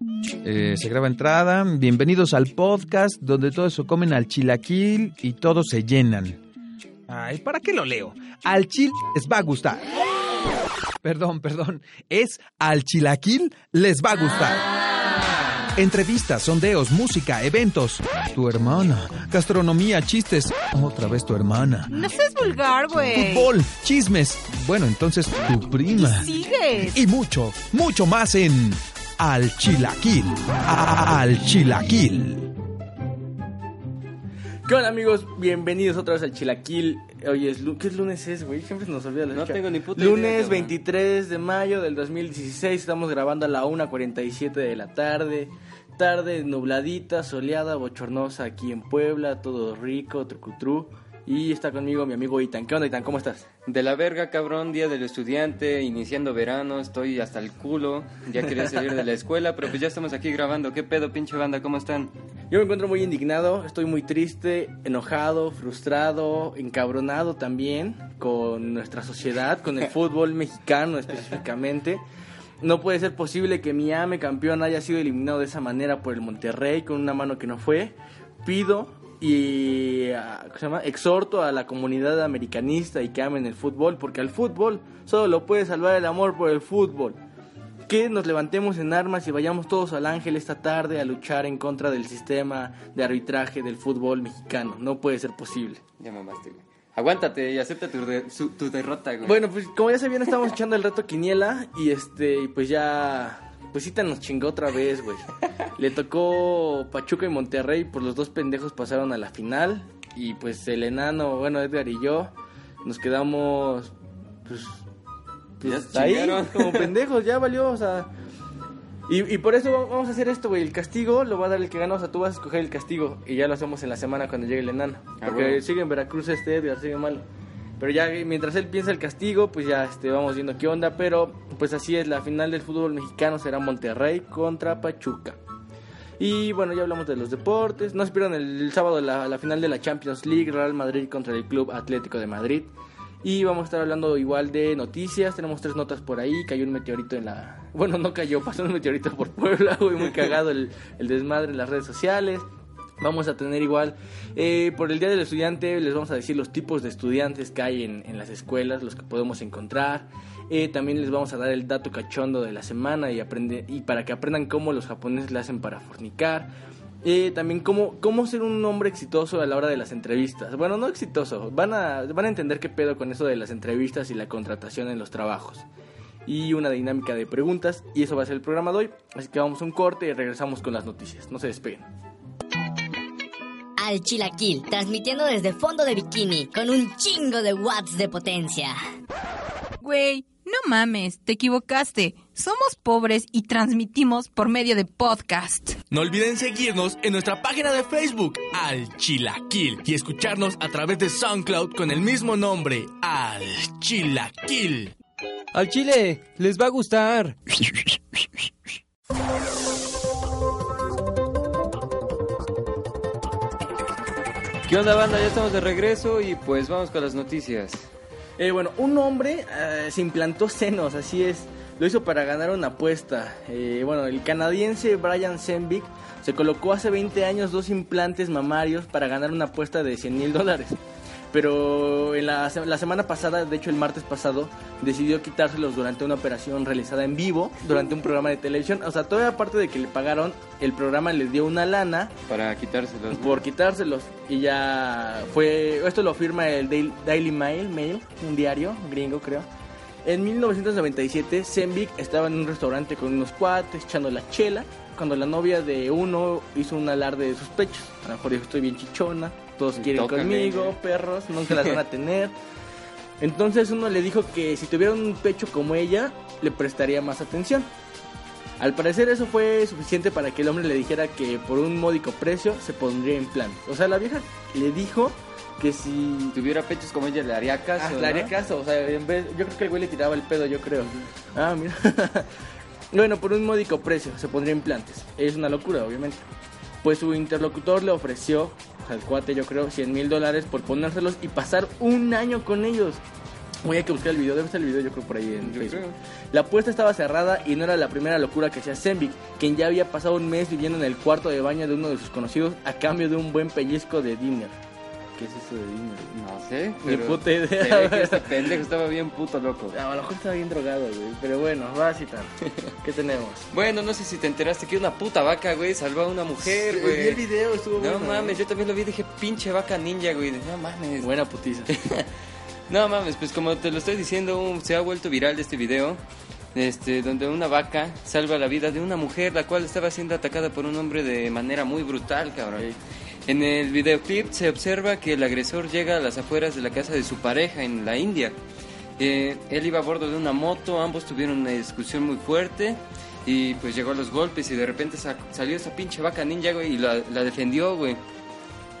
Eh, se graba entrada. Bienvenidos al podcast donde todos se comen al chilaquil y todos se llenan. Ay, ¿para qué lo leo? Al chil les va a gustar. Perdón, perdón. Es al chilaquil les va a gustar. Entrevistas, sondeos, música, eventos. Tu hermana. Gastronomía, chistes. Otra vez tu hermana. No seas vulgar, güey. Fútbol, chismes. Bueno, entonces tu prima. Sigues. Y mucho, mucho más en Al Chilaquil. Al Chilaquil. ¿Qué onda amigos? Bienvenidos otra vez al Chilaquil. Hoy es lu- ¿Qué lunes es, güey? Siempre nos olvida la No fecha. tengo ni puta idea, Lunes cabrón. 23 de mayo del 2016. Estamos grabando a la 1.47 de la tarde. Tarde nubladita, soleada, bochornosa aquí en Puebla. Todo rico, trucutru. Y está conmigo mi amigo Itan. ¿Qué onda, Itan? ¿Cómo estás? De la verga, cabrón, día del estudiante, iniciando verano, estoy hasta el culo, ya quería salir de la escuela, pero pues ya estamos aquí grabando. ¿Qué pedo, pinche banda? ¿Cómo están? Yo me encuentro muy indignado, estoy muy triste, enojado, frustrado, encabronado también con nuestra sociedad, con el fútbol mexicano específicamente. No puede ser posible que mi AME campeón haya sido eliminado de esa manera por el Monterrey con una mano que no fue. Pido y ah, ¿cómo se llama? exhorto a la comunidad americanista y que amen el fútbol, porque al fútbol solo lo puede salvar el amor por el fútbol que nos levantemos en armas y vayamos todos al Ángel esta tarde a luchar en contra del sistema de arbitraje del fútbol mexicano. No puede ser posible. Ya mamaste, güey. Aguántate y acepta tu, de- su- tu derrota, güey. Bueno, pues como ya se viene, estamos echando el reto Quiniela y este, y pues ya. Pues Cita nos chingó otra vez, güey. Le tocó Pachuca y Monterrey, pues los dos pendejos pasaron a la final. Y pues el enano, bueno, Edgar y yo, nos quedamos. Pues. pues ahí, como pendejos, ya valió, o sea. Y, y por eso vamos a hacer esto, güey. El castigo lo va a dar el que gana. O sea, tú vas a escoger el castigo. Y ya lo hacemos en la semana cuando llegue el enano. Ah, Porque bueno. sigue en Veracruz este Edgar, sigue malo. Pero ya mientras él piensa el castigo, pues ya este, vamos viendo qué onda. Pero pues así es, la final del fútbol mexicano será Monterrey contra Pachuca. Y bueno, ya hablamos de los deportes. No se el sábado la, la final de la Champions League, Real Madrid contra el Club Atlético de Madrid. Y vamos a estar hablando igual de noticias. Tenemos tres notas por ahí. Cayó un meteorito en la. Bueno, no cayó, pasó un meteorito por Puebla, güey. Muy cagado el, el desmadre en las redes sociales. Vamos a tener igual, eh, por el Día del Estudiante, les vamos a decir los tipos de estudiantes que hay en, las escuelas, los que podemos encontrar. Eh, también les vamos a dar el dato cachondo de la semana y, aprende, y para que aprendan cómo los japoneses le hacen para fornicar. Eh, también cómo, cómo ser un hombre exitoso a la hora de las entrevistas. Bueno, no exitoso, van a, van a entender qué pedo con eso de las entrevistas y la contratación en los trabajos. Y una dinámica de preguntas, y eso va a ser el programa de hoy. Así que vamos a un corte y regresamos con las noticias. No se despeguen. Al Chilaquil, transmitiendo desde fondo de bikini, con un chingo de watts de potencia. Güey, no mames, te equivocaste. Somos pobres y transmitimos por medio de podcast. No olviden seguirnos en nuestra página de Facebook, Al Chilaquil, y escucharnos a través de SoundCloud con el mismo nombre, Al Chilaquil. Al chile, les va a gustar. ¿Qué onda, banda? Ya estamos de regreso y pues vamos con las noticias. Eh, bueno, un hombre eh, se implantó senos, así es. Lo hizo para ganar una apuesta. Eh, bueno, el canadiense Brian Senvik se colocó hace 20 años dos implantes mamarios para ganar una apuesta de 100 mil dólares. Pero en la, la semana pasada, de hecho el martes pasado, decidió quitárselos durante una operación realizada en vivo, durante un programa de televisión. O sea, todavía aparte de que le pagaron, el programa le dio una lana Para quitárselos. por quitárselos y ya fue esto lo firma el Daily, Mail, Mail, un diario gringo creo. En 1997 Senvik estaba en un restaurante con unos cuates echando la chela cuando la novia de uno hizo un alarde de sus pechos. A lo mejor dijo estoy bien chichona, todos quieren Tócame. conmigo, perros, nunca las van a tener. Entonces uno le dijo que si tuviera un pecho como ella le prestaría más atención. Al parecer eso fue suficiente para que el hombre le dijera que por un módico precio se pondría implantes. O sea, la vieja le dijo que si... Si tuviera pechos como ella, le haría caso. Ah, ¿no? le haría caso, o sea, en vez, yo creo que el güey le tiraba el pedo, yo creo. Ah, mira. bueno, por un módico precio se pondría implantes. Es una locura, obviamente. Pues su interlocutor le ofreció, al cuate yo creo, 100 mil dólares por ponérselos y pasar un año con ellos. Voy a que buscar el video, debe estar el video yo creo por ahí en Yo Facebook. creo. La apuesta estaba cerrada y no era la primera locura que hacía Zenvik, quien ya había pasado un mes viviendo en el cuarto de baño de uno de sus conocidos a cambio de un buen pellizco de dinner. ¿Qué es eso de dinner? No sé, Ni puta idea. se ve que este pendejo estaba bien puto loco. A lo mejor estaba bien drogado, güey. Pero bueno, va así tan. ¿Qué tenemos? Bueno, no sé si te enteraste que una puta vaca, güey, salvó a una mujer, Sí, güey. vi el video, estuvo No bueno, mames, ¿eh? yo también lo vi, dije, pinche vaca ninja, güey. No mames. Buena putiza. No mames, pues como te lo estoy diciendo, se ha vuelto viral este video, este, donde una vaca salva la vida de una mujer, la cual estaba siendo atacada por un hombre de manera muy brutal, cabrón. En el videoclip se observa que el agresor llega a las afueras de la casa de su pareja en la India. Eh, él iba a bordo de una moto, ambos tuvieron una discusión muy fuerte y pues llegó a los golpes y de repente sa- salió esa pinche vaca ninja, güey, y la, la defendió, güey.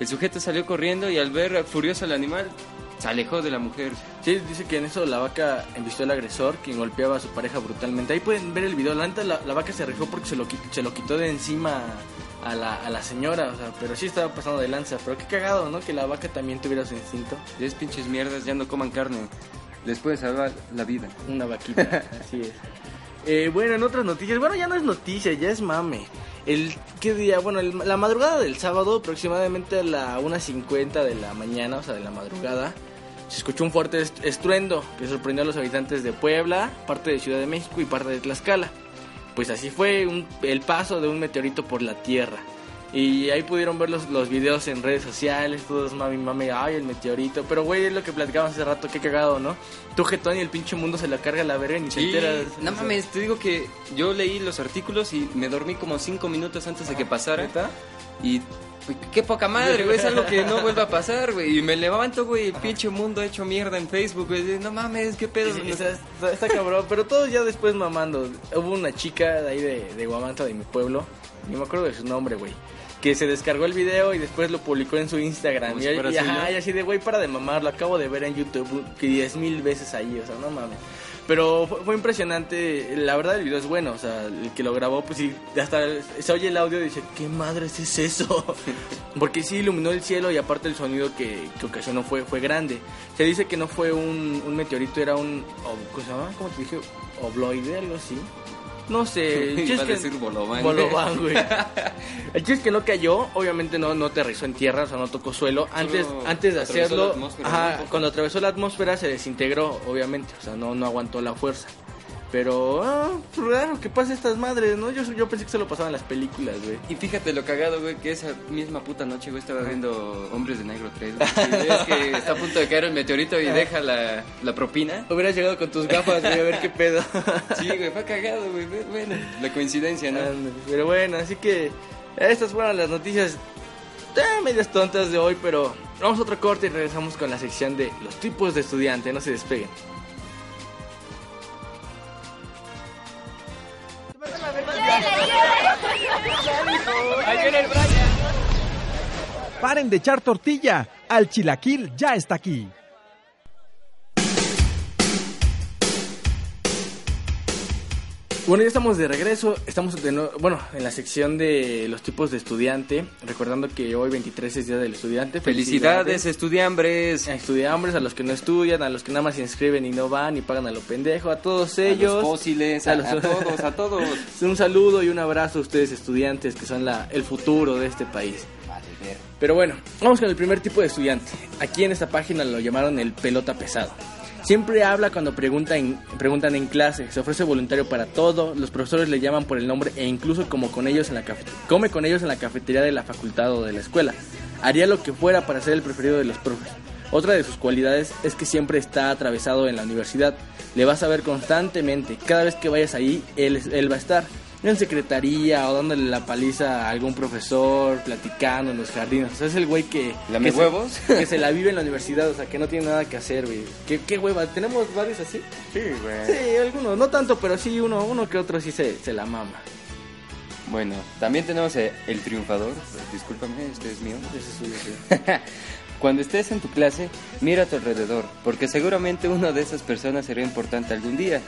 El sujeto salió corriendo y al ver furioso al animal, se alejó de la mujer. Sí, dice que en eso la vaca envistió al agresor, quien golpeaba a su pareja brutalmente. Ahí pueden ver el video. La la, vaca se arriesgó porque se lo quitó de encima a la, a la señora. O sea, pero sí estaba pasando de lanza. Pero qué cagado, ¿no? Que la vaca también tuviera su instinto. Es pinches mierdas, ya no coman carne. Les puede salvar la vida. Una vaquita, así es. Eh, bueno, en otras noticias, bueno, ya no es noticia, ya es mame. El, ¿qué día? Bueno, el- la madrugada del sábado, aproximadamente a la 1.50 de la mañana, o sea, de la madrugada, se escuchó un fuerte est- estruendo que sorprendió a los habitantes de Puebla, parte de Ciudad de México y parte de Tlaxcala. Pues así fue el paso de un meteorito por la Tierra. Y ahí pudieron ver los, los videos en redes sociales, todos mami, mami, ay, el meteorito. Pero, güey, es lo que platicábamos hace rato, qué cagado, ¿no? Tu jetón y el pinche mundo se la carga a la verga y ni se entera. no mames, te digo que yo leí los artículos y me dormí como cinco minutos antes de que pasara. ¿Neta? Y qué poca madre, güey, es algo que no vuelva a pasar, güey. Y me levanto, güey, el pinche mundo hecho mierda en Facebook, güey. No mames, qué pedo. Sí, está, está- está cabrón, pero todos ya después mamando. Hubo una chica de ahí de, de Guamanta, de mi pueblo, ni me acuerdo de su nombre, güey. Que se descargó el video y después lo publicó en su Instagram. Y, y, ajá, suyo. y así de, güey, para de mamar, lo acabo de ver en YouTube que 10 mil veces ahí, o sea, no mames. Pero fue, fue impresionante, la verdad el video es bueno, o sea, el que lo grabó, pues sí, hasta se oye el audio y dice, ¿qué madres es eso? Porque sí iluminó el cielo y aparte el sonido que, que ocasionó fue, fue grande. Se dice que no fue un, un meteorito, era un, ¿cómo se llama? ¿Cómo te dije? Obloide, algo así. No sé, el chiste es que- bolobán. Bolobán, güey. El chiste es que no cayó, obviamente no, no aterrizó en tierra, o sea, no tocó suelo. Antes, antes de hacerlo, cuando atravesó la atmósfera se desintegró, obviamente, o sea, no, no aguantó la fuerza. Pero, ah, raro que pase estas madres, ¿no? Yo, yo pensé que se lo pasaban en las películas, güey. Y fíjate lo cagado, güey, que esa misma puta noche, güey, estaba viendo Hombres de Negro 3. güey. Y ves que está a punto de caer el meteorito y deja la, la propina. Hubieras llegado con tus gafas, güey, a ver qué pedo. Sí, güey, fue cagado, güey. Bueno, la coincidencia, ¿no? Pero bueno, así que estas fueron las noticias eh, medias tontas de hoy, pero vamos a otro corte y regresamos con la sección de los tipos de estudiante, no se despeguen. Paren de echar tortilla. Al chilaquil ya está aquí. Bueno, ya estamos de regreso, estamos de bueno, en la sección de los tipos de estudiante, recordando que hoy 23 es Día del Estudiante. Felicidades, estudiambres. a estudiantes, a los que no estudian, a los que nada más se inscriben y no van y pagan a lo pendejo, a todos A ellos. los fósiles, a, a los- a todos, a todos. Un saludo y un abrazo a ustedes estudiantes que son la, el futuro de este país. Pero bueno, vamos con el primer tipo de estudiante. Aquí en esta página lo llamaron el pelota pesado. Siempre habla cuando preguntan, preguntan en clase, se ofrece voluntario para todo, los profesores le llaman por el nombre e incluso como con ellos en la come con ellos en la cafetería de la facultad o de la escuela. Haría lo que fuera para ser el preferido de los profes. Otra de sus cualidades es que siempre está atravesado en la universidad. Le vas a ver constantemente. Cada vez que vayas ahí, él, él va a estar. En secretaría o dándole la paliza a algún profesor, platicando en los jardines. O sea, es el güey que... ¿Lame que se- que se la vive en la universidad, o sea, que no tiene nada que hacer, güey. ¿Qué, qué hueva? ¿Tenemos varios así? Sí, güey. Sí, algunos. No tanto, pero sí uno, uno que otro sí se, se la mama. Bueno, también tenemos el triunfador. Discúlpame, este es mío. Ese es suyo, sí. Cuando estés en tu clase, mira a tu alrededor, porque seguramente una de esas personas será importante algún día.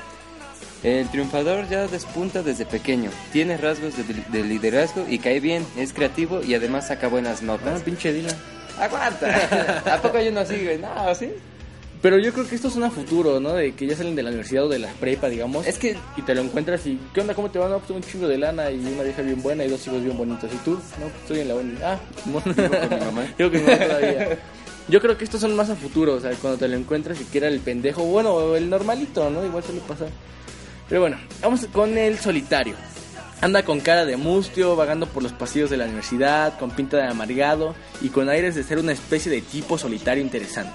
El triunfador ya despunta desde pequeño, tiene rasgos de, de liderazgo y cae bien, es creativo y además saca buenas Ah, notas. pinche Dina. ¡Aguanta! ¿A poco hay uno así, güey? No, ¿sí? Pero yo creo que esto es un futuro, ¿no? De que ya salen de la universidad o de la prepa, digamos. Es que Y te lo encuentras y, ¿qué onda? ¿Cómo te va? No, pues tengo un chingo de lana y una vieja bien buena y dos hijos bien bonitos. ¿Y tú? No, pues estoy en la uni. Ah, con mi mamá. Digo que mi mamá todavía. Yo creo que estos son más a futuro, o sea, cuando te lo encuentras y que era el pendejo, bueno, el normalito, ¿no? Igual suele pasar. Pero bueno, vamos con el solitario. Anda con cara de mustio, vagando por los pasillos de la universidad, con pinta de amargado y con aires de ser una especie de tipo solitario interesante.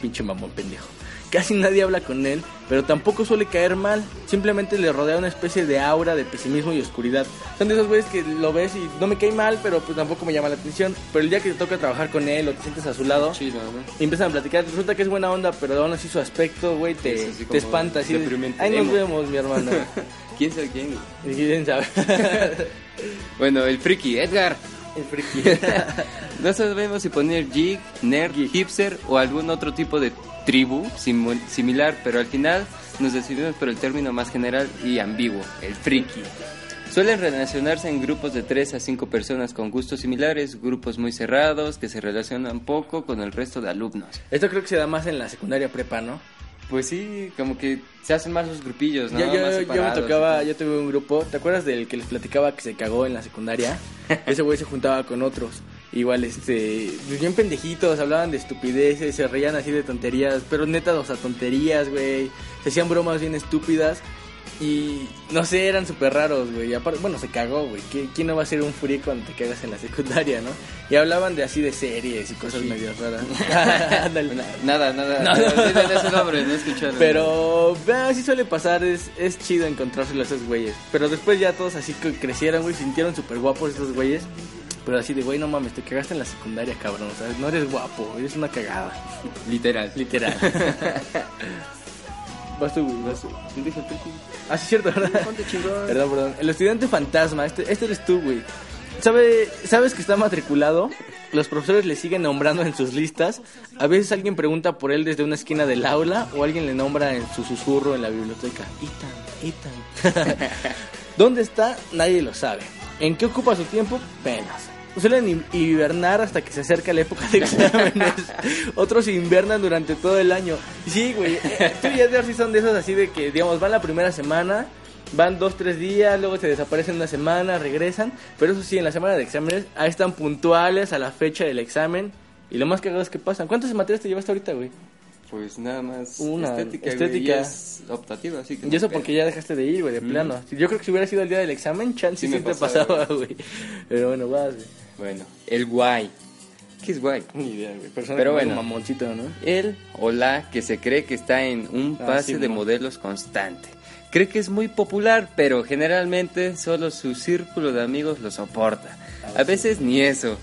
Pinche mamón pendejo. Casi nadie habla con él, pero tampoco suele caer mal. Simplemente le rodea una especie de aura de pesimismo y oscuridad. Son de esos güeyes que lo ves y no me cae mal, pero pues tampoco me llama la atención. Pero el día que te toca trabajar con él o te sientes a su lado, Chido, ¿no? y empiezan a platicar, resulta que es buena onda, pero aún así su aspecto, güey, te, Es te espanta. Así Ahí nos emo". vemos, mi hermano. ¿Quién sabe quién? Quién sabe. Bueno, el friki, Edgar. El friki. No sabemos si poner geek, nerd, hipster o algún otro tipo de tribu simu- similar, pero al final nos decidimos por el término más general y ambiguo, el friki. Suelen relacionarse en grupos de 3 a 5 personas con gustos similares, grupos muy cerrados que se relacionan poco con el resto de alumnos. Esto creo que se da más en la secundaria prepa, ¿no? Pues sí, como que se hacen más los grupillos, ¿no? yo, yo- Más yo me tocaba, yo tuve un grupo, ¿te acuerdas del que les platicaba que se cagó en la secundaria? Ese güey se juntaba con otros. Igual, este, pues bien pendejitos, hablaban de estupideces, se reían así de tonterías, pero neta, o sea, tonterías, güey. Se hacían bromas bien estúpidas y, no sé, eran súper raros, güey. Aparte, bueno, se cagó, güey. ¿Qui- ¿Quién no va a ser un furí cuando te cagas en la secundaria, no? Y hablaban de así de series y cosas medio raras. Nada, nada. No, nada, no. sí, de ese nombre, no escucharon. Pero ah, sí suele pasar, es, es chido encontrárselo a esos güeyes. Pero después ya todos así que crecieron, güey, sintieron súper guapos esos güeyes. Pero así de, güey, no mames, te cagaste en la secundaria, cabrón. O sea, no eres guapo, eres una cagada. Literal. Literal. vas tú, güey, vas tú. Ah, sí, es cierto, ¿verdad? Perdón, perdón. El estudiante fantasma, este, este eres tú, güey. ¿Sabe, ¿Sabes que está matriculado? Los profesores le siguen nombrando en sus listas. A veces alguien pregunta por él desde una esquina del aula o alguien le nombra en su susurro en la biblioteca. Ethan, Ethan. ¿Dónde está? Nadie lo sabe. ¿En qué ocupa su tiempo? Penas. Suelen hi- hibernar hasta que se acerca la época de exámenes. Otros invernan durante todo el año. Sí, güey. eh, Tú y Edgar sí son de esos así de que, digamos, van la primera semana, van dos, tres días, luego se desaparecen una semana, regresan. Pero eso sí, en la semana de exámenes, ahí están puntuales a la fecha del examen. Y lo más cagado es que pasan. ¿Cuántas materias te llevaste ahorita, güey? Pues nada más Una estética, estética. güey, y es optativa, así que Y eso porque ya dejaste de ir, güey, de plano. Yo creo que si hubiera sido el día del examen, chance Sí sí, me te pasaba, pasaba, güey. Pero bueno, vas, güey. Bueno, el guay. ¿Qué es guay? Ni idea, güey. Persona Pero bueno. mamoncito, ¿no? Él o la que se cree que está en un Ah, pase sí, de mo. modelos constante. Cree que es muy popular, pero generalmente solo su círculo de amigos lo soporta. Ah, A veces ni eso.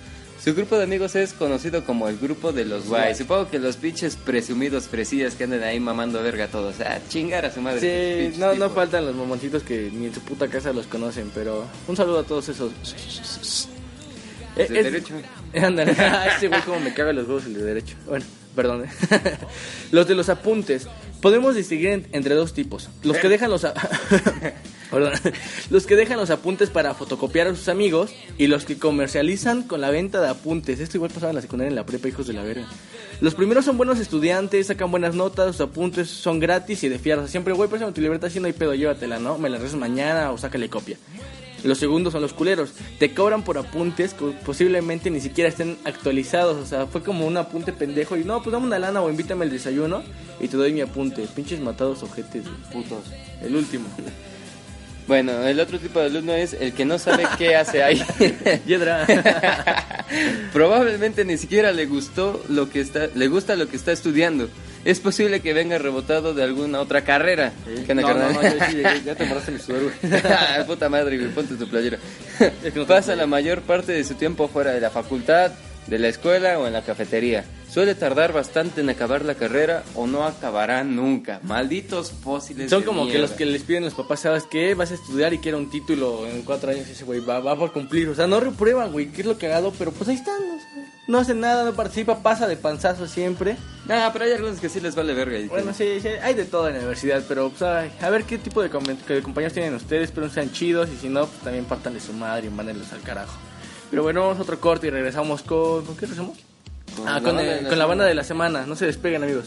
Su grupo de amigos es conocido como el grupo de los guays. Supongo que los pinches presumidos fresillas que andan ahí mamando verga a todos. Ah, chingar a su madre. Sí, pinches no, no faltan los mamoncitos que ni en su puta casa los conocen, pero un saludo a todos esos. Los de es- derecho. Ándale, este güey como me caga los huevos el de derecho. Bueno, perdón. eh. los de los apuntes. Podemos distinguir en- entre dos tipos. Los que dejan los a- Perdón. Los que dejan los apuntes para fotocopiar a sus amigos y los que comercializan con la venta de apuntes. Esto igual pasaba en la secundaria en la prepa, hijos de la verga. Los primeros son buenos estudiantes, sacan buenas notas, sus apuntes son gratis y de fiar. O sea, siempre, güey, préstame tu libertad si no hay pedo, llévatela, ¿no? Me la regresas mañana o sácale copia. Los segundos son los culeros. Te cobran por apuntes que posiblemente ni siquiera estén actualizados. O sea, fue como un apunte pendejo. Y no, pues dame una lana o invítame al desayuno y te doy mi apunte. Pinches matados ojetes, putos. El último. Bueno, el otro tipo de alumno es el que no sabe qué hace ahí. Probablemente ni siquiera le gustó lo que está, le gusta lo que está estudiando. Es posible que venga rebotado de alguna otra carrera. ¿Qué onda, No, no, carnal? no, ya, te embarraste mi sudor, güey. Ah, Puta madre, güey, ponte tu playera. Pasa la mayor parte de su tiempo fuera de la facultad, de la escuela o en la cafetería. Suele tardar bastante en acabar la carrera o no acabará nunca. Malditos fósiles. Son de como que los que les piden los papás, ¿sabes qué? Vas a estudiar y quiere un título en cuatro años ese güey, va, va por cumplir. O sea, no reprueban, güey, que es lo cagado, pero pues ahí están. o sea, no hacen nada, no participa, pasa de panzazo siempre. Ah, pero hay algunos que sí les vale verga. y Bueno, que- sí, sí, hay de todo en la universidad, pero pues, ay, a ver qué tipo de, de compañeros tienen ustedes, espero sean chidos y si no, pues también partan de su madre y mándenlos al carajo. Pero bueno, vamos a otro corte y regresamos con... ¿Con qué regresamos? Con ah, la con, banda el- de la con la banda semana. de la semana. No se despeguen, amigos.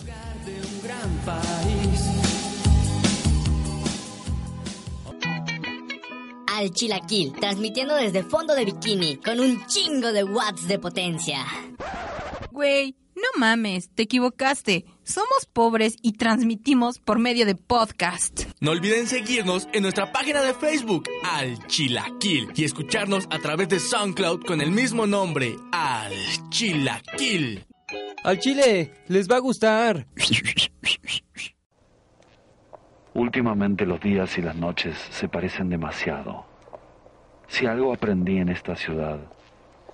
Al Chilaquil, transmitiendo desde fondo de bikini, con un chingo de watts de potencia. Güey, no mames, te equivocaste. Somos pobres y transmitimos por medio de podcast. No olviden seguirnos en nuestra página de Facebook, Al Chilaquil, y escucharnos a través de SoundCloud con el mismo nombre, Al Chilaquil. Al chile, les va a gustar. Últimamente los días y las noches se parecen demasiado. Si algo aprendí en esta ciudad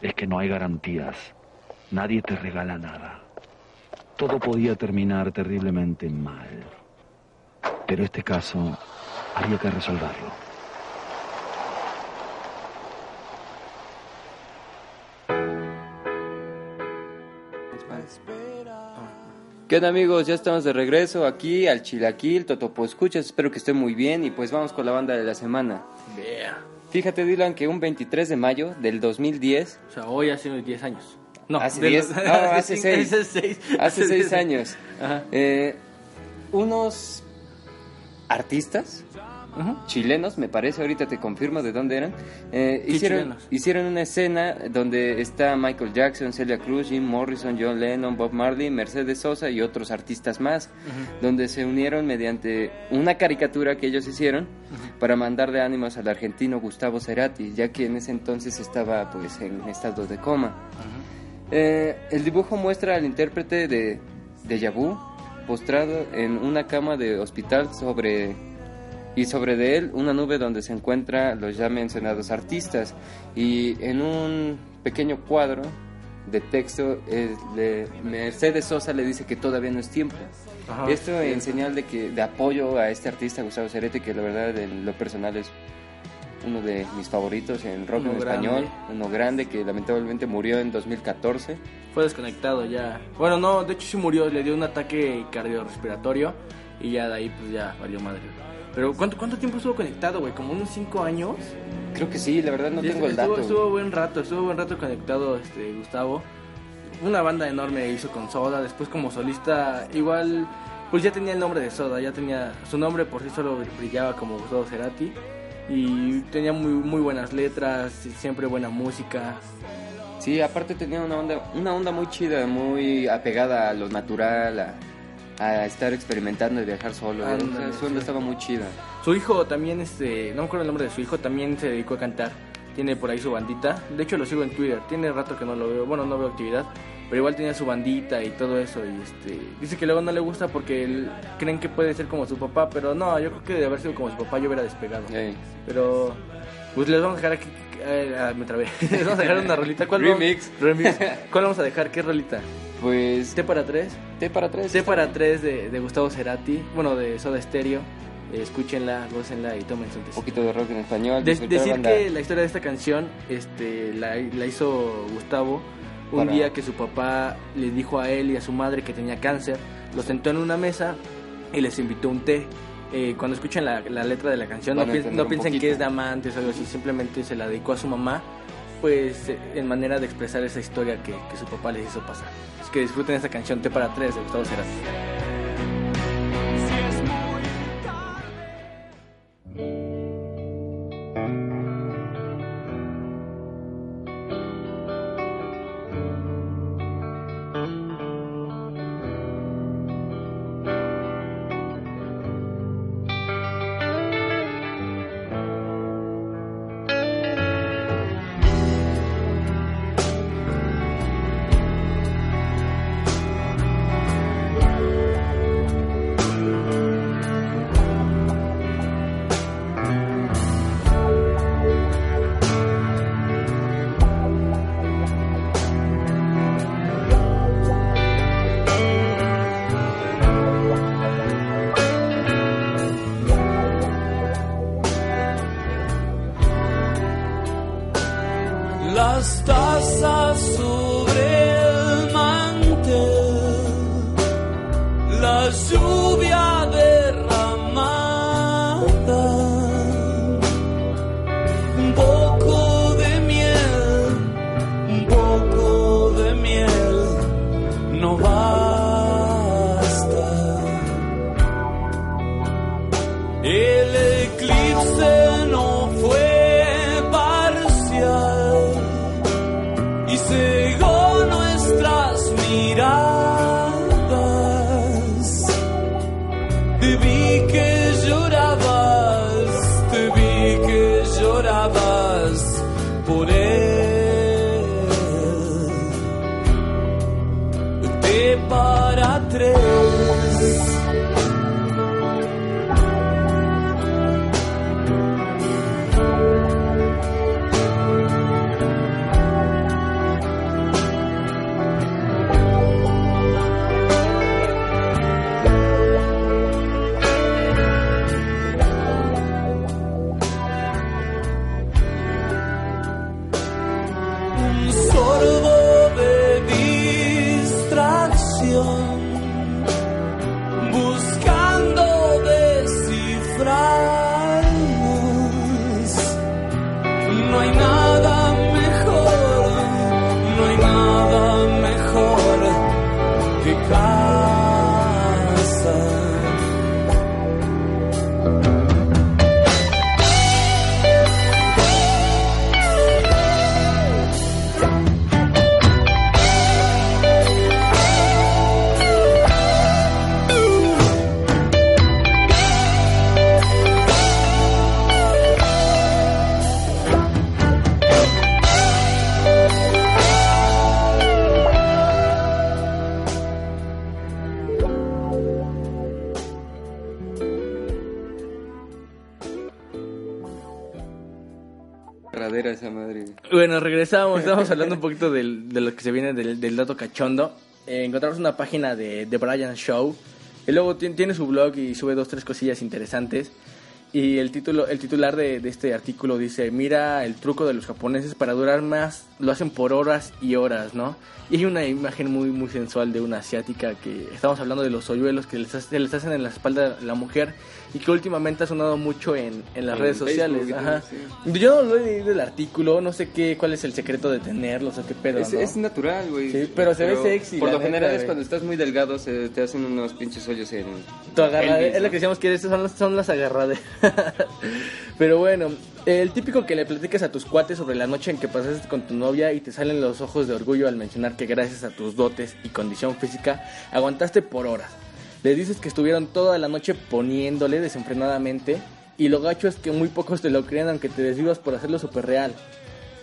es que no hay garantías. Nadie te regala nada. Todo podía terminar terriblemente mal. Pero este caso había que resolverlo. ¿Qué onda amigos? Ya estamos de regreso aquí al Chilaquil, Totopo Escuchas, espero que estén muy bien y pues vamos con la banda de la semana. Vea. Fíjate Dylan que un 23 de mayo del 2010, O sea, hoy hace unos 10 años. No, hace de 10, los- no, hace cinco- 6, Hace 6. hace 6 años, Ajá. eh, unos artistas chilenos, me parece, ahorita te confirmo de dónde eran, eh, hicieron, chilenos. hicieron una escena donde está Michael Jackson, Celia Cruz, Jim Morrison, John Lennon, Bob Marley, Mercedes Sosa y otros artistas más, donde se unieron mediante una caricatura que ellos hicieron para mandarle ánimos al argentino Gustavo Cerati, ya que en ese entonces estaba pues en estado de coma. Eh, el dibujo muestra al intérprete de Deja Vu postrado en una cama de hospital sobre y sobre de él una nube donde se encuentran los ya mencionados artistas y en un pequeño cuadro de texto le- Mercedes Sosa le dice que todavía no es tiempo. Ajá. Esto en señal de que de apoyo a este artista Gustavo Cerati que la verdad en lo personal es uno de mis favoritos en rock Uno en grande. español, uno grande que lamentablemente murió en 2014. Fue desconectado ya. Bueno, no, de hecho sí murió, le dio un ataque cardiorrespiratorio y ya de ahí pues ya valió madre. Pero ¿cuánto, cuánto tiempo estuvo conectado, güey? ¿Como unos 5 años? Creo que sí, la verdad no Sí, tengo el dato. Estuvo buen rato, estuvo buen rato conectado este Gustavo. Una banda enorme hizo con Soda, después como solista igual pues ya tenía el nombre de Soda, ya tenía su nombre por sí solo brillaba como Gustavo Cerati y tenía muy muy buenas letras, siempre buena música. Sí, aparte tenía una onda, una onda muy chida, muy apegada a lo natural, a, a estar experimentando y viajar solo. su onda sí. estaba muy chida. Su hijo también este, no me acuerdo el nombre de su hijo, también se dedicó a cantar. Tiene por ahí su bandita. De hecho lo sigo en Twitter. Tiene rato que no lo veo. Bueno, no veo actividad. Pero igual tenía su bandita y todo eso. Y este dice que luego no le gusta porque él- creen que puede ser como su papá. Pero no, yo creo que de haber sido como su papá yo hubiera despegado. Pero pues les vamos a dejar aquí. eh, ah, me trabé. les vamos a dejar una rolita. ¿Cuál vamos- Remix. Remix. ¿Cuál vamos a dejar? ¿Qué rolita? Pues T para tres. T para tres. T para tres de, de Gustavo Cerati. Bueno, de Soda Stereo. Escúchenla, gócenla y tomen su Un poquito de rock en español. De- decir banda. que la historia de esta canción este, la, la hizo Gustavo un Para- día que su papá le dijo a él y a su madre que tenía cáncer, los sentó en una mesa y les invitó un té. Eh, cuando escuchan la, la letra de la canción, no, Van pi- piensen que es de amantes o algo así, simplemente se la dedicó a su mamá, pues eh, en manera de expresar esa historia que, que su papá les hizo pasar. Así que disfruten esta canción Té para tres de Gustavo Cerati. Hablando un poquito de lo que se viene del, dato cachondo. Eh, encontramos una página de, de Brian Show. Y luego tien- tiene su blog y sube dos, tres cosillas interesantes. Y el título, el titular de, de este artículo dice, mira el truco de los japoneses para durar más, lo hacen por horas y horas, ¿no? Y hay una imagen muy, muy sensual de una asiática que estamos hablando de los hoyuelos que les, hace- les hacen en la espalda a la mujer y que últimamente ha sonado mucho en, en las En redes Facebook sociales. Ajá. sí. Yo no lo he leído el artículo, no sé qué, cuál es el secreto de tenerlos o qué pedo, Es, ¿no? es natural, güey. Sí, pero se ve sexy, Por lo general es cuando estás muy delgado, se te hacen unos pinches hoyos en. Tu agarrade- pelvis, es lo que decíamos que son las, son las agarraderas. Pero bueno, el típico que le platicas a tus cuates sobre la noche en que pasaste con tu novia y te salen los ojos de orgullo al mencionar que gracias a tus dotes y condición física aguantaste por horas. Le dices que estuvieron toda la noche poniéndole desenfrenadamente y lo gacho es que muy pocos te lo creen aunque te desvivas por hacerlo súper real.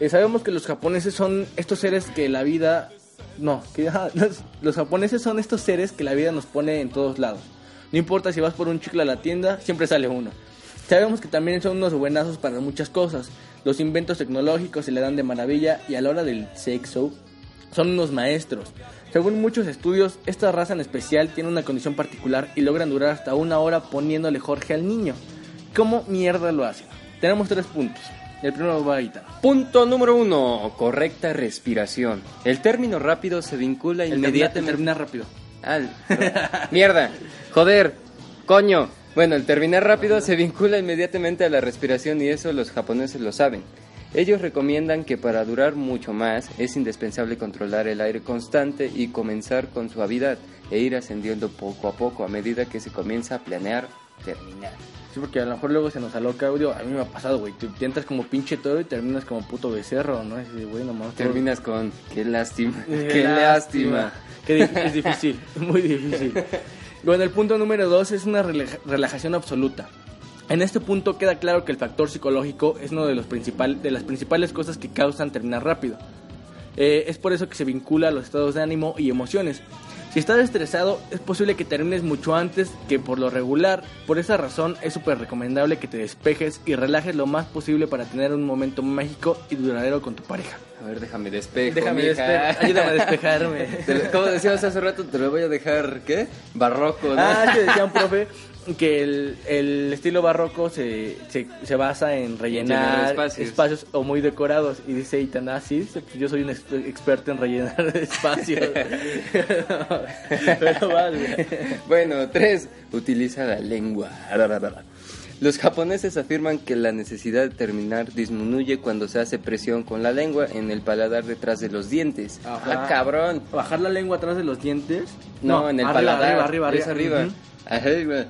Eh, sabemos que los japoneses son estos seres que la vida... No, que ah, los, los japoneses son estos seres que la vida nos pone en todos lados. No importa si vas por un chicle a la tienda, siempre sale uno. Sabemos que también son unos buenazos para muchas cosas. Los inventos tecnológicos se le dan de maravilla y a la hora del sexo son unos maestros. Según muchos estudios, esta raza en especial tiene una condición particular y logran durar hasta una hora poniéndole Jorge al niño. ¿Cómo mierda lo hacen? Tenemos tres puntos. El primero va a Ita. Punto número uno, correcta respiración. El término rápido se vincula inmediatamente. terminar rápido. Ah, el- mierda, joder, coño. Bueno, el terminar rápido se vincula inmediatamente a la respiración y eso los japoneses lo saben. Ellos recomiendan que para durar mucho más es indispensable controlar el aire constante y comenzar con suavidad e ir ascendiendo poco a poco a medida que se comienza a planear terminar. Sí, porque a lo mejor luego se nos aloca audio. A mí me ha pasado, güey. Te entras como pinche toro y terminas como puto becerro, ¿no? De, güey, nomás. todo- Terminas con qué lástima, qué lástima. Qué dif- es difícil, muy difícil. Bueno, el punto número dos es una rela- relajación absoluta. En este punto queda claro que el factor psicológico es uno de, los de las principales cosas que causan terminar rápido. Eh, es por eso que se vincula a los estados de ánimo y emociones. Si estás estresado, es posible que termines mucho antes que por lo regular. Por esa razón, es súper recomendable que te despejes y relajes lo más posible para tener un momento mágico y duradero con tu pareja. A ver, déjame despejo. Déjame ayúdame a despejarme. Como decíamos hace rato, te lo voy a dejar, ¿qué? Barroco, ¿no? Ah, que decía un profe que el, el estilo barroco se, se, se basa en rellenar Llenar espacios. espacios. o muy decorados. Y dice Itan, ah, sí, pues yo soy un ex- experto en rellenar espacios. Pero güey. Bueno, tres, utiliza la lengua. Los japoneses afirman que la necesidad de terminar disminuye cuando se hace presión con la lengua en el paladar detrás de los dientes. Ajá. Ah, cabrón. Bajar la lengua atrás de los dientes. No, en el arriba, paladar. Arriba, arriba, Es arriba. Ujú. Ajá, güey.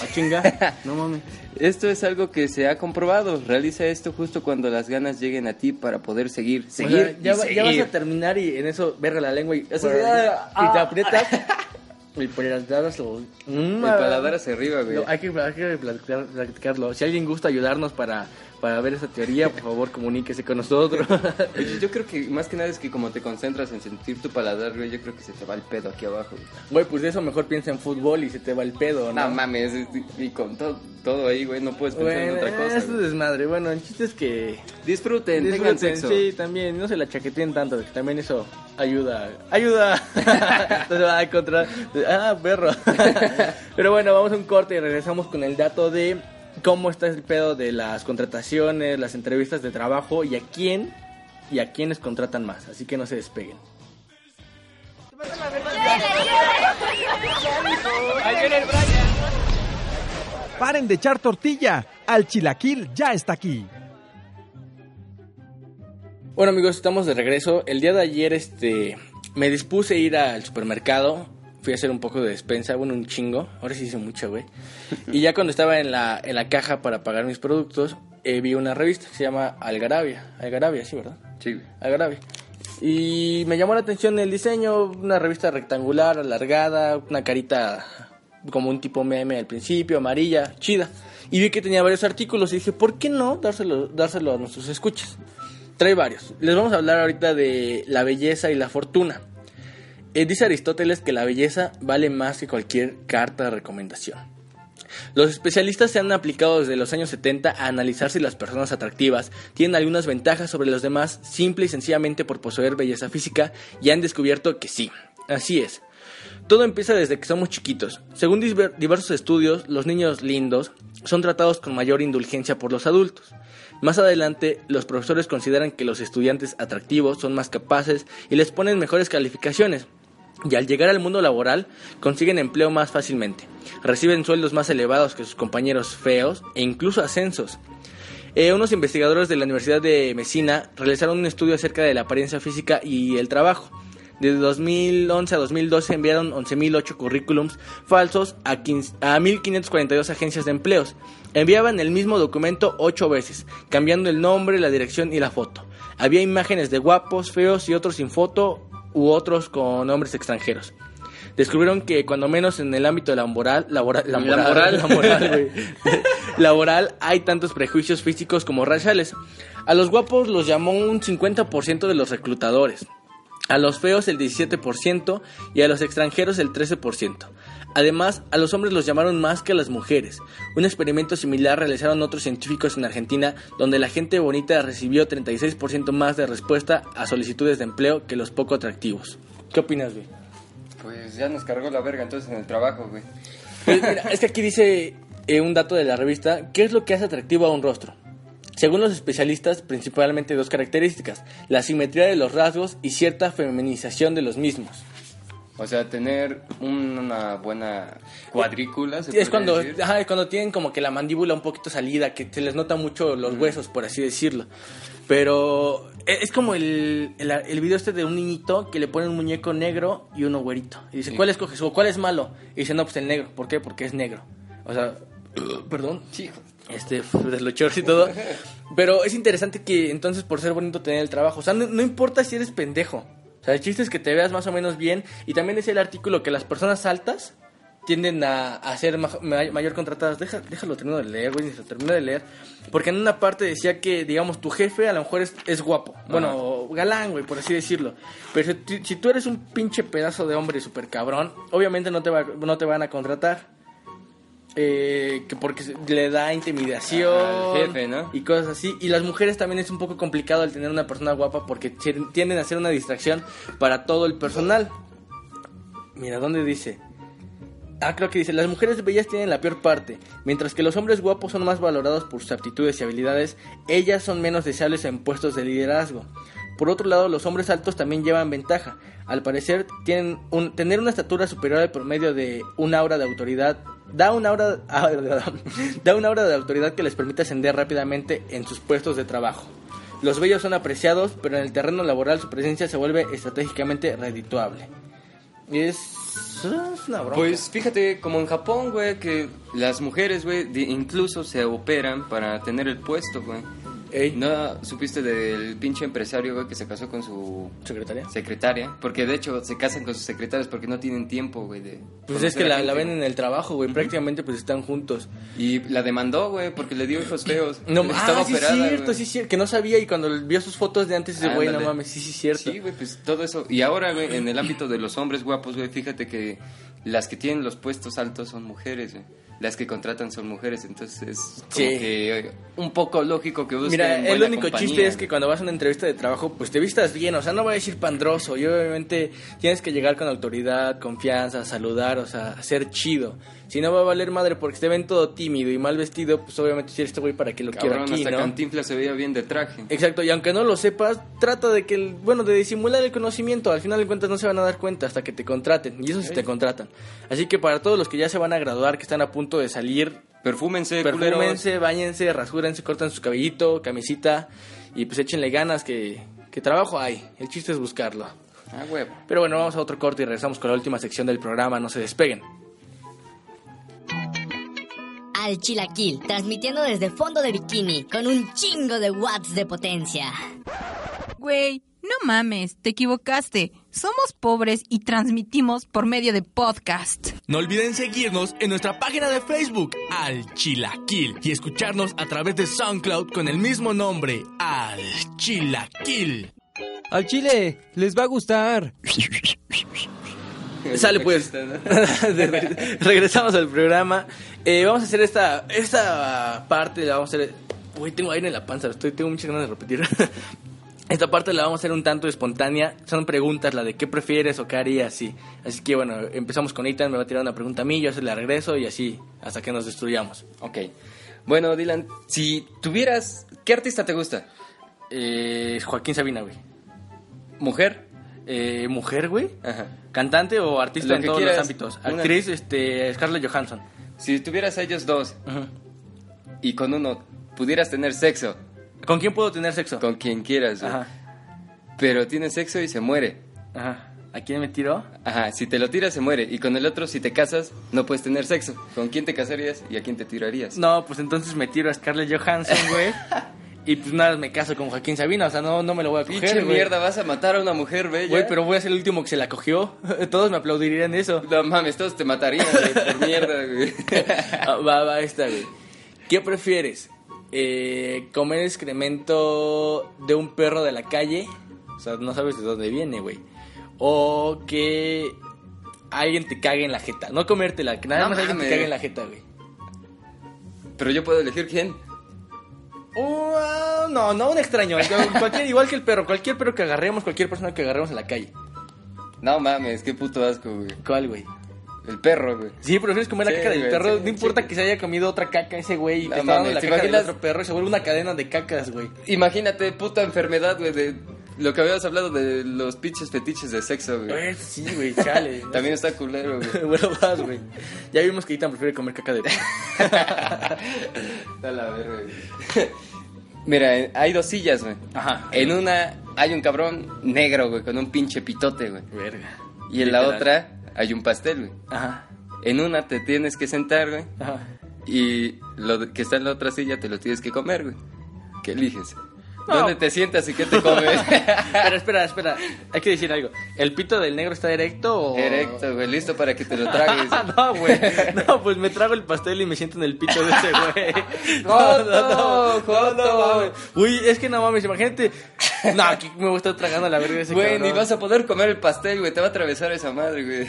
Ah, chinga. No mames. Esto es algo que se ha comprobado. Realiza esto justo cuando las ganas lleguen a ti para poder seguir, O seguir, sea, ya, y va- ya vas seguir. a terminar y en eso verga la lengua y, de, ah, y te ah. aprietas. Y por el paladar Mm, El paladar hacia arriba, güey. Hay que, hay que platicar- platicarlo. Si alguien gusta ayudarnos para para ver esa teoría, por favor, comuníquese con nosotros. Yo creo que más que nada es que como te concentras en sentir tu paladar, güey, yo creo que se te va el pedo aquí abajo. güey. Güey, pues de eso mejor piensa en fútbol y se te va el pedo, ¿no? No mames, y con todo, todo ahí, güey, no puedes pensar en otra cosa. eso es desmadre. Bueno, el chiste es que Disfruten, disfruten, sexo. Sí, también, no se la chaqueteen tanto, que también eso ayuda. ¡Ayuda! Entonces va a encontrar. ¡Ah, perro! Pero bueno, vamos a un corte y regresamos con el dato de cómo está el pedo de las contrataciones, las entrevistas de trabajo y a quién y a quiénes contratan más. Así que no se despeguen. Paren de echar tortilla. Al chilaquil ya está aquí. Bueno amigos, estamos de regreso. El día de ayer este me dispuse a ir al supermercado. Fui a hacer un poco de despensa, bueno, un chingo. Ahora sí hice mucho, güey. Y ya cuando estaba en la, en la caja para pagar mis productos, eh, vi una revista que se llama Algarabia. Algarabia, sí, ¿verdad? Sí. Algarabia. Y me llamó la atención el diseño, una revista rectangular, alargada, una carita como un tipo meme al principio, amarilla, chida. Y vi que tenía varios artículos y dije, ¿por qué no dárselo, dárselo a nuestros escuchas? Trae varios. Les vamos a hablar ahorita de la belleza y la fortuna. Eh, dice Aristóteles que la belleza vale más que cualquier carta de recomendación. Los especialistas se han aplicado desde los años 70 a analizar si las personas atractivas tienen algunas ventajas sobre los demás simple y sencillamente por poseer belleza física y han descubierto que sí. Así es. Todo empieza desde que somos chiquitos. Según diver- diversos estudios, los niños lindos son tratados con mayor indulgencia por los adultos. Más adelante, los profesores consideran que los estudiantes atractivos son más capaces y les ponen mejores calificaciones. Y al llegar al mundo laboral, consiguen empleo más fácilmente. Reciben sueldos más elevados que sus compañeros feos e incluso ascensos. Eh, unos investigadores de la Universidad de Messina realizaron un estudio acerca de la apariencia física y el trabajo. De 2011 a 2012 enviaron 11.008 currículums falsos a, 15 a 1.542 agencias de empleos. Enviaban el mismo documento ocho veces, cambiando el nombre, la dirección y la foto. Había imágenes de guapos, feos y otros sin foto u otros con nombres extranjeros. Descubrieron que cuando menos en el ámbito laboral, laboral, La laboral, laboral hay tantos prejuicios físicos como raciales. A los guapos los llamó un 50% de los reclutadores, a los feos el 17% y a los extranjeros el 13%. Además, a los hombres los llamaron más que a las mujeres. Un experimento similar realizaron otros científicos en Argentina, donde la gente bonita recibió 36% más de respuesta a solicitudes de empleo que los poco atractivos. ¿Qué opinas, güey? Pues ya nos cargó la verga entonces en el trabajo, güey. Pues mira, es que aquí dice eh, un dato de la revista, ¿qué es lo que hace atractivo a un rostro? Según los especialistas, principalmente dos características, la simetría de los rasgos y cierta feminización de los mismos. O sea, tener una buena cuadrícula. se Es cuando, decir. ajá, es cuando tienen como que la mandíbula un poquito salida, que se les nota mucho los huesos, por así decirlo. Pero e- es como el, el, el video este de un niñito que le pone un muñeco negro y uno güerito. Y dice, Sí. ¿cuál escoges? O ¿cuál es malo? Y dice, no, pues el negro. ¿Por qué? Porque es negro. O sea, perdón. Hijo. este, de los shorts y todo. Pero es interesante que entonces por ser bonito tener el trabajo. O sea, no, no importa si eres pendejo. O sea, el chiste es que te veas más o menos bien. Y también decía el artículo que las personas altas tienden a, a ser ma- ma- mayor contratadas. Deja, déjalo termino de leer, güey, ni se termino de leer. Porque en una parte decía que, digamos, tu jefe a lo mejor es, es guapo. Bueno, galán, güey, por así decirlo. Pero si, si tú eres un pinche pedazo de hombre súper cabrón, obviamente no te, va- no te van a contratar. Eh, que porque le da intimidación Al jefe, ¿no? y cosas así. Y las mujeres también es un poco complicado el tener una persona guapa porque ti- tienden a ser una distracción para todo el personal. Mira, ¿dónde dice? Ah, creo que dice, las mujeres bellas tienen la peor parte, mientras que los hombres guapos son más valorados por sus aptitudes y habilidades, ellas son menos deseables en puestos de liderazgo. Por otro lado, los hombres altos también llevan ventaja. Al parecer, tienen un, tener una estatura superior al promedio de un aura de autoridad da un aura ah, da un aura de autoridad que les permite ascender rápidamente en sus puestos de trabajo. Los bellos son apreciados, pero en el terreno laboral su presencia se vuelve estratégicamente redituable. Es, es una broma. Pues fíjate, como en Japón, güey, que las mujeres, güey, incluso se operan para tener el puesto, güey. Ey. ¿No supiste del pinche empresario, güey, que se casó con su ¿Secretaria? secretaria? Porque de hecho se casan con sus secretarias porque no tienen tiempo, güey, de... Pues es que la, la ven en el trabajo, güey. Prácticamente pues están juntos. Y la demandó, güey, porque le dio hijos feos. No, Estaba ah, sí es operada, cierto, güey. sí es cierto. Que no sabía y cuando vio sus fotos de antes dice, güey, no mames, sí, sí es cierto. Sí, güey, pues todo eso. Y ahora, güey, en el ámbito de los hombres guapos, güey, fíjate que las que tienen los puestos altos son mujeres, güey. Las que contratan son mujeres, entonces es como Sí. que eh, un poco lógico que busquen Mira, el único compañía, chiste es que cuando vas a una entrevista de trabajo, pues te vistas bien, o sea, no voy a decir pandroso, y obviamente tienes que llegar con autoridad, confianza, saludar, o sea, ser chido. Si no va a valer madre porque te ven todo tímido y mal vestido, pues obviamente si eres este güey para que lo quiero Cabrón, aquí, hasta ¿no? Cantinflas se veía bien de traje. Exacto, y aunque no lo sepas, trata de que, el, bueno, de disimular el conocimiento, al final de cuentas no se van a dar cuenta hasta que te contraten, y eso sí te contratan. Así que para todos los que ya se van a graduar, que están a punto de salir, Perfúmense, perfúmense, bañense, rasúrense, cortan su cabellito, camisita, y pues échenle ganas que, que trabajo hay, el chiste es buscarlo. Ah, güey. Pero bueno, vamos a otro corte y regresamos con la última sección del programa, no se despeguen. Al Chilaquil, transmitiendo desde fondo de bikini, con un chingo de watts de potencia. Güey, no mames, te equivocaste. Somos pobres y transmitimos por medio de podcast. No olviden seguirnos en nuestra página de Facebook, Al Chilaquil, y escucharnos a través de SoundCloud con el mismo nombre, Al Chilaquil. Al chile, les va a gustar. Sale pues. Regresamos al programa. Eh, vamos a hacer esta esta parte, la vamos a hacer... Uy, tengo aire en la panza, estoy, tengo muchas ganas de repetir. Esta parte la vamos a hacer un tanto espontánea. Son preguntas, la de qué prefieres o qué harías, sí. Así que bueno, empezamos con Ethan, me va a tirar una pregunta a mí, yo se la regreso y así, hasta que nos destruyamos. Ok. Bueno, Dylan, si tuvieras... ¿Qué artista te gusta? Eh, Joaquín Sabina, güey. ¿Mujer? Eh, ¿Mujer, güey? Ajá. ¿Cantante o artista Lo en todos quieras. los ámbitos? Una- Actriz, este, Scarlett Johansson. Si tuvieras a ellos dos y con uno pudieras tener sexo ¿Con quién puedo tener sexo? con quien quieras, güey, Ajá, pero tiene sexo y se muere. ajá. ¿A quién me tiró? Ajá, si te lo tiras se muere y con el otro si te casas no puedes tener sexo. ¿Con quién te casarías y a quién te tirarías? No, pues entonces me tiro a Scarlett Johansson, güey. y pues nada, me caso con Joaquín Sabina, o sea, no, no me lo voy a coger, Pinche mierda, vas a matar a una mujer bella. Güey, pero voy a ser el último que se la cogió. Todos me aplaudirían eso. No mames, todos te matarían, güey, por mierda, güey. Ah, va, va, esta, güey. ¿Qué prefieres? Eh, ¿Comer excremento de un perro de la calle? O sea, no sabes de dónde viene, güey. O que alguien te cague en la jeta. No comértela, que nada No más alguien te cague en la jeta, güey. Pero yo puedo elegir quién. Uh, no, no un extraño. Cualquier, igual que el perro. Cualquier perro que agarremos, cualquier persona que agarremos en la calle. No mames, qué puto asco, güey. ¿Cuál, güey? El perro, güey. Sí, prefieres comer la caca del güey, perro. sí, no importa sí. que se haya comido otra caca ese güey y No te está dando la ¿te caca del otro perro y se vuelve una cadena de cacas, güey. Imagínate, puta enfermedad, güey, de lo que habíamos hablado de los pinches fetiches de sexo, güey. Eh, sí, güey, chale. También está culero, güey. bueno, vas, güey. Ya vimos que Ethan prefiere comer caca de perro. Da la verga, güey. Mira, hay dos sillas, güey. Ajá. En una hay un cabrón negro, güey, con un pinche pitote, güey. Verga. Y en la otra hay un pastel, güey. Ajá. En una te tienes que sentar, güey. Ajá. Y lo que está en la otra silla te lo tienes que comer, güey. ¿Qué eliges? No. ¿Dónde te sientas y qué te comes? Pero espera, espera. Hay que decir algo. ¿El pito del negro está erecto o...? Erecto, güey, listo para que te lo tragues. no, güey. No, pues me trago el pastel y me siento en el pito de ese güey. Joto. no mames. Uy, es que no mames, imagínate. No, aquí me voy a estar tragando la verga de ese Güey, ni vas a poder comer el pastel, güey. Te va a atravesar esa madre, güey.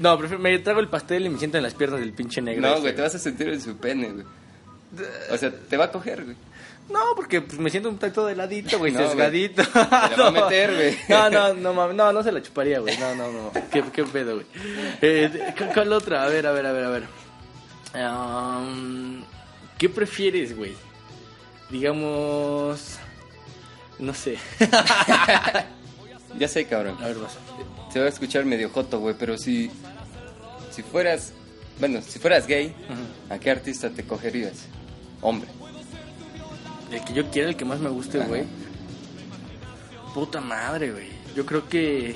No, prefiero, me trago el pastel y me siento en las piernas del pinche negro. No, güey, te vas a sentir en su pene, güey. O sea, te va a coger, güey. No, porque pues, me siento un tanto de ladito, güey, No, sesgadito. Te la va a meter, güey. No, no, no, mames, no, no se la chuparía, güey. No, no, no. ¿Qué, qué pedo, güey? Eh, ¿cu- ¿Cuál otra? A ver, a ver, a ver, a ver. Um, ¿Qué prefieres, güey? Digamos... No sé. Ya sé, cabrón. A ver, vas. Se va a escuchar medio joto, güey, pero si... Si fueras... Bueno, si fueras gay, ¿a qué artista te cogerías? Hombre. El que yo quiera, el que más me guste, Ajá. güey. Puta madre, güey. Yo creo que...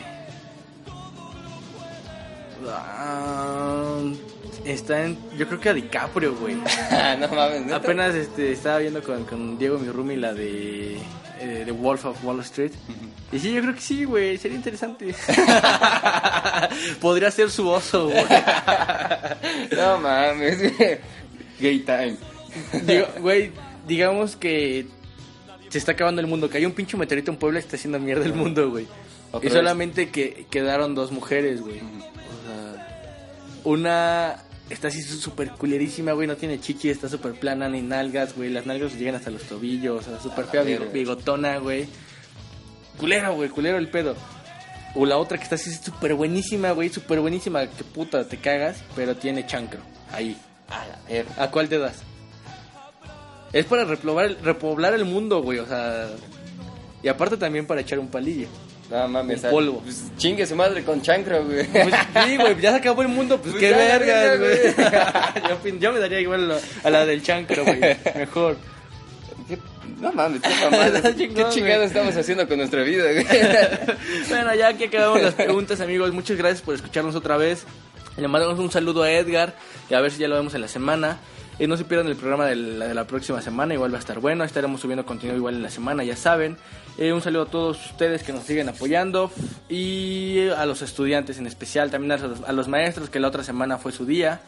Ah, está en. Yo creo que a DiCaprio, güey. No mames, ¿neta? Apenas este, estaba viendo con, con Diego, mi roomie, la de. eh, The Wolf of Wall Street. Y sí, yo creo que sí, güey. Sería interesante. Podría ser su oso, güey. No mames. Gay time. Digo, güey, digamos que se está acabando el mundo. Que hay un pinche meteorito en Puebla y está haciendo mierda el mundo, güey. Y solamente que quedaron dos mujeres, güey. O sea, una está así súper culerísima, güey. No tiene chichi, está súper plana ni nalgas, güey. Las nalgas le llegan hasta los tobillos. O sea, súper fea, bigotona, güey. Culero, güey, culero el pedo. O la otra que está así súper buenísima, güey. Súper buenísima. Que puta, te cagas. Pero tiene chancro. Ahí. A la. ¿A cuál te das? Es para repoblar, repoblar el mundo, güey, o sea... Y aparte también para echar un palillo. No mames. Un polvo. pues, chingue su madre con chancro, güey. Pues, sí, güey, ya se acabó el mundo, pues, Pues qué verga, güey. yo, me daría igual a la, a la del chancro, güey, mejor. ¿Qué- No mames, qué mamada. ¿Qué chingado estamos haciendo con nuestra vida, güey? bueno, ya que acabamos las preguntas, amigos, muchas gracias por escucharnos otra vez. Le mandamos un saludo a Edgar y a ver si ya lo vemos en la semana. Y no se pierdan el programa de la, de la próxima semana, igual va a estar bueno. Estaremos subiendo contenido igual en la semana, ya saben. Eh, un saludo a todos ustedes que nos siguen apoyando y a los estudiantes en especial, también a los, a los maestros que la otra semana fue su día.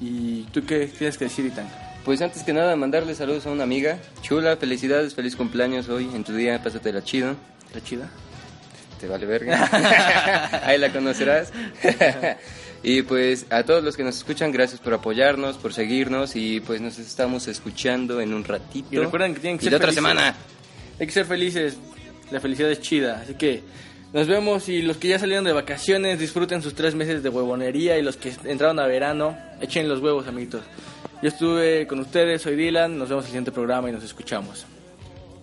¿Y tú qué tienes que decir, Itan? Pues antes que nada, mandarle saludos a una amiga. Chula, felicidades, feliz cumpleaños hoy en tu día, pásatela chido. ¿Está chida? Te vale verga. Ahí la conocerás. y pues a todos los que nos escuchan, gracias por apoyarnos, por seguirnos y pues nos estamos escuchando en un ratito. Y recuerden que tienen que Y ser la otra felices. semana. Hay que ser felices. La felicidad es chida. Así que nos vemos y los que ya salieron de vacaciones disfruten sus tres meses de huevonería y los que entraron a verano echen los huevos, amiguitos. Yo estuve con ustedes, soy Dylan. Nos vemos en el siguiente programa y nos escuchamos.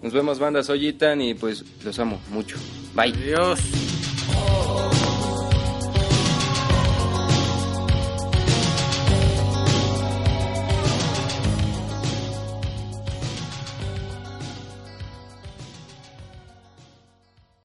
Nos vemos, banda, soy Itan y pues los amo mucho. Bye. Adiós.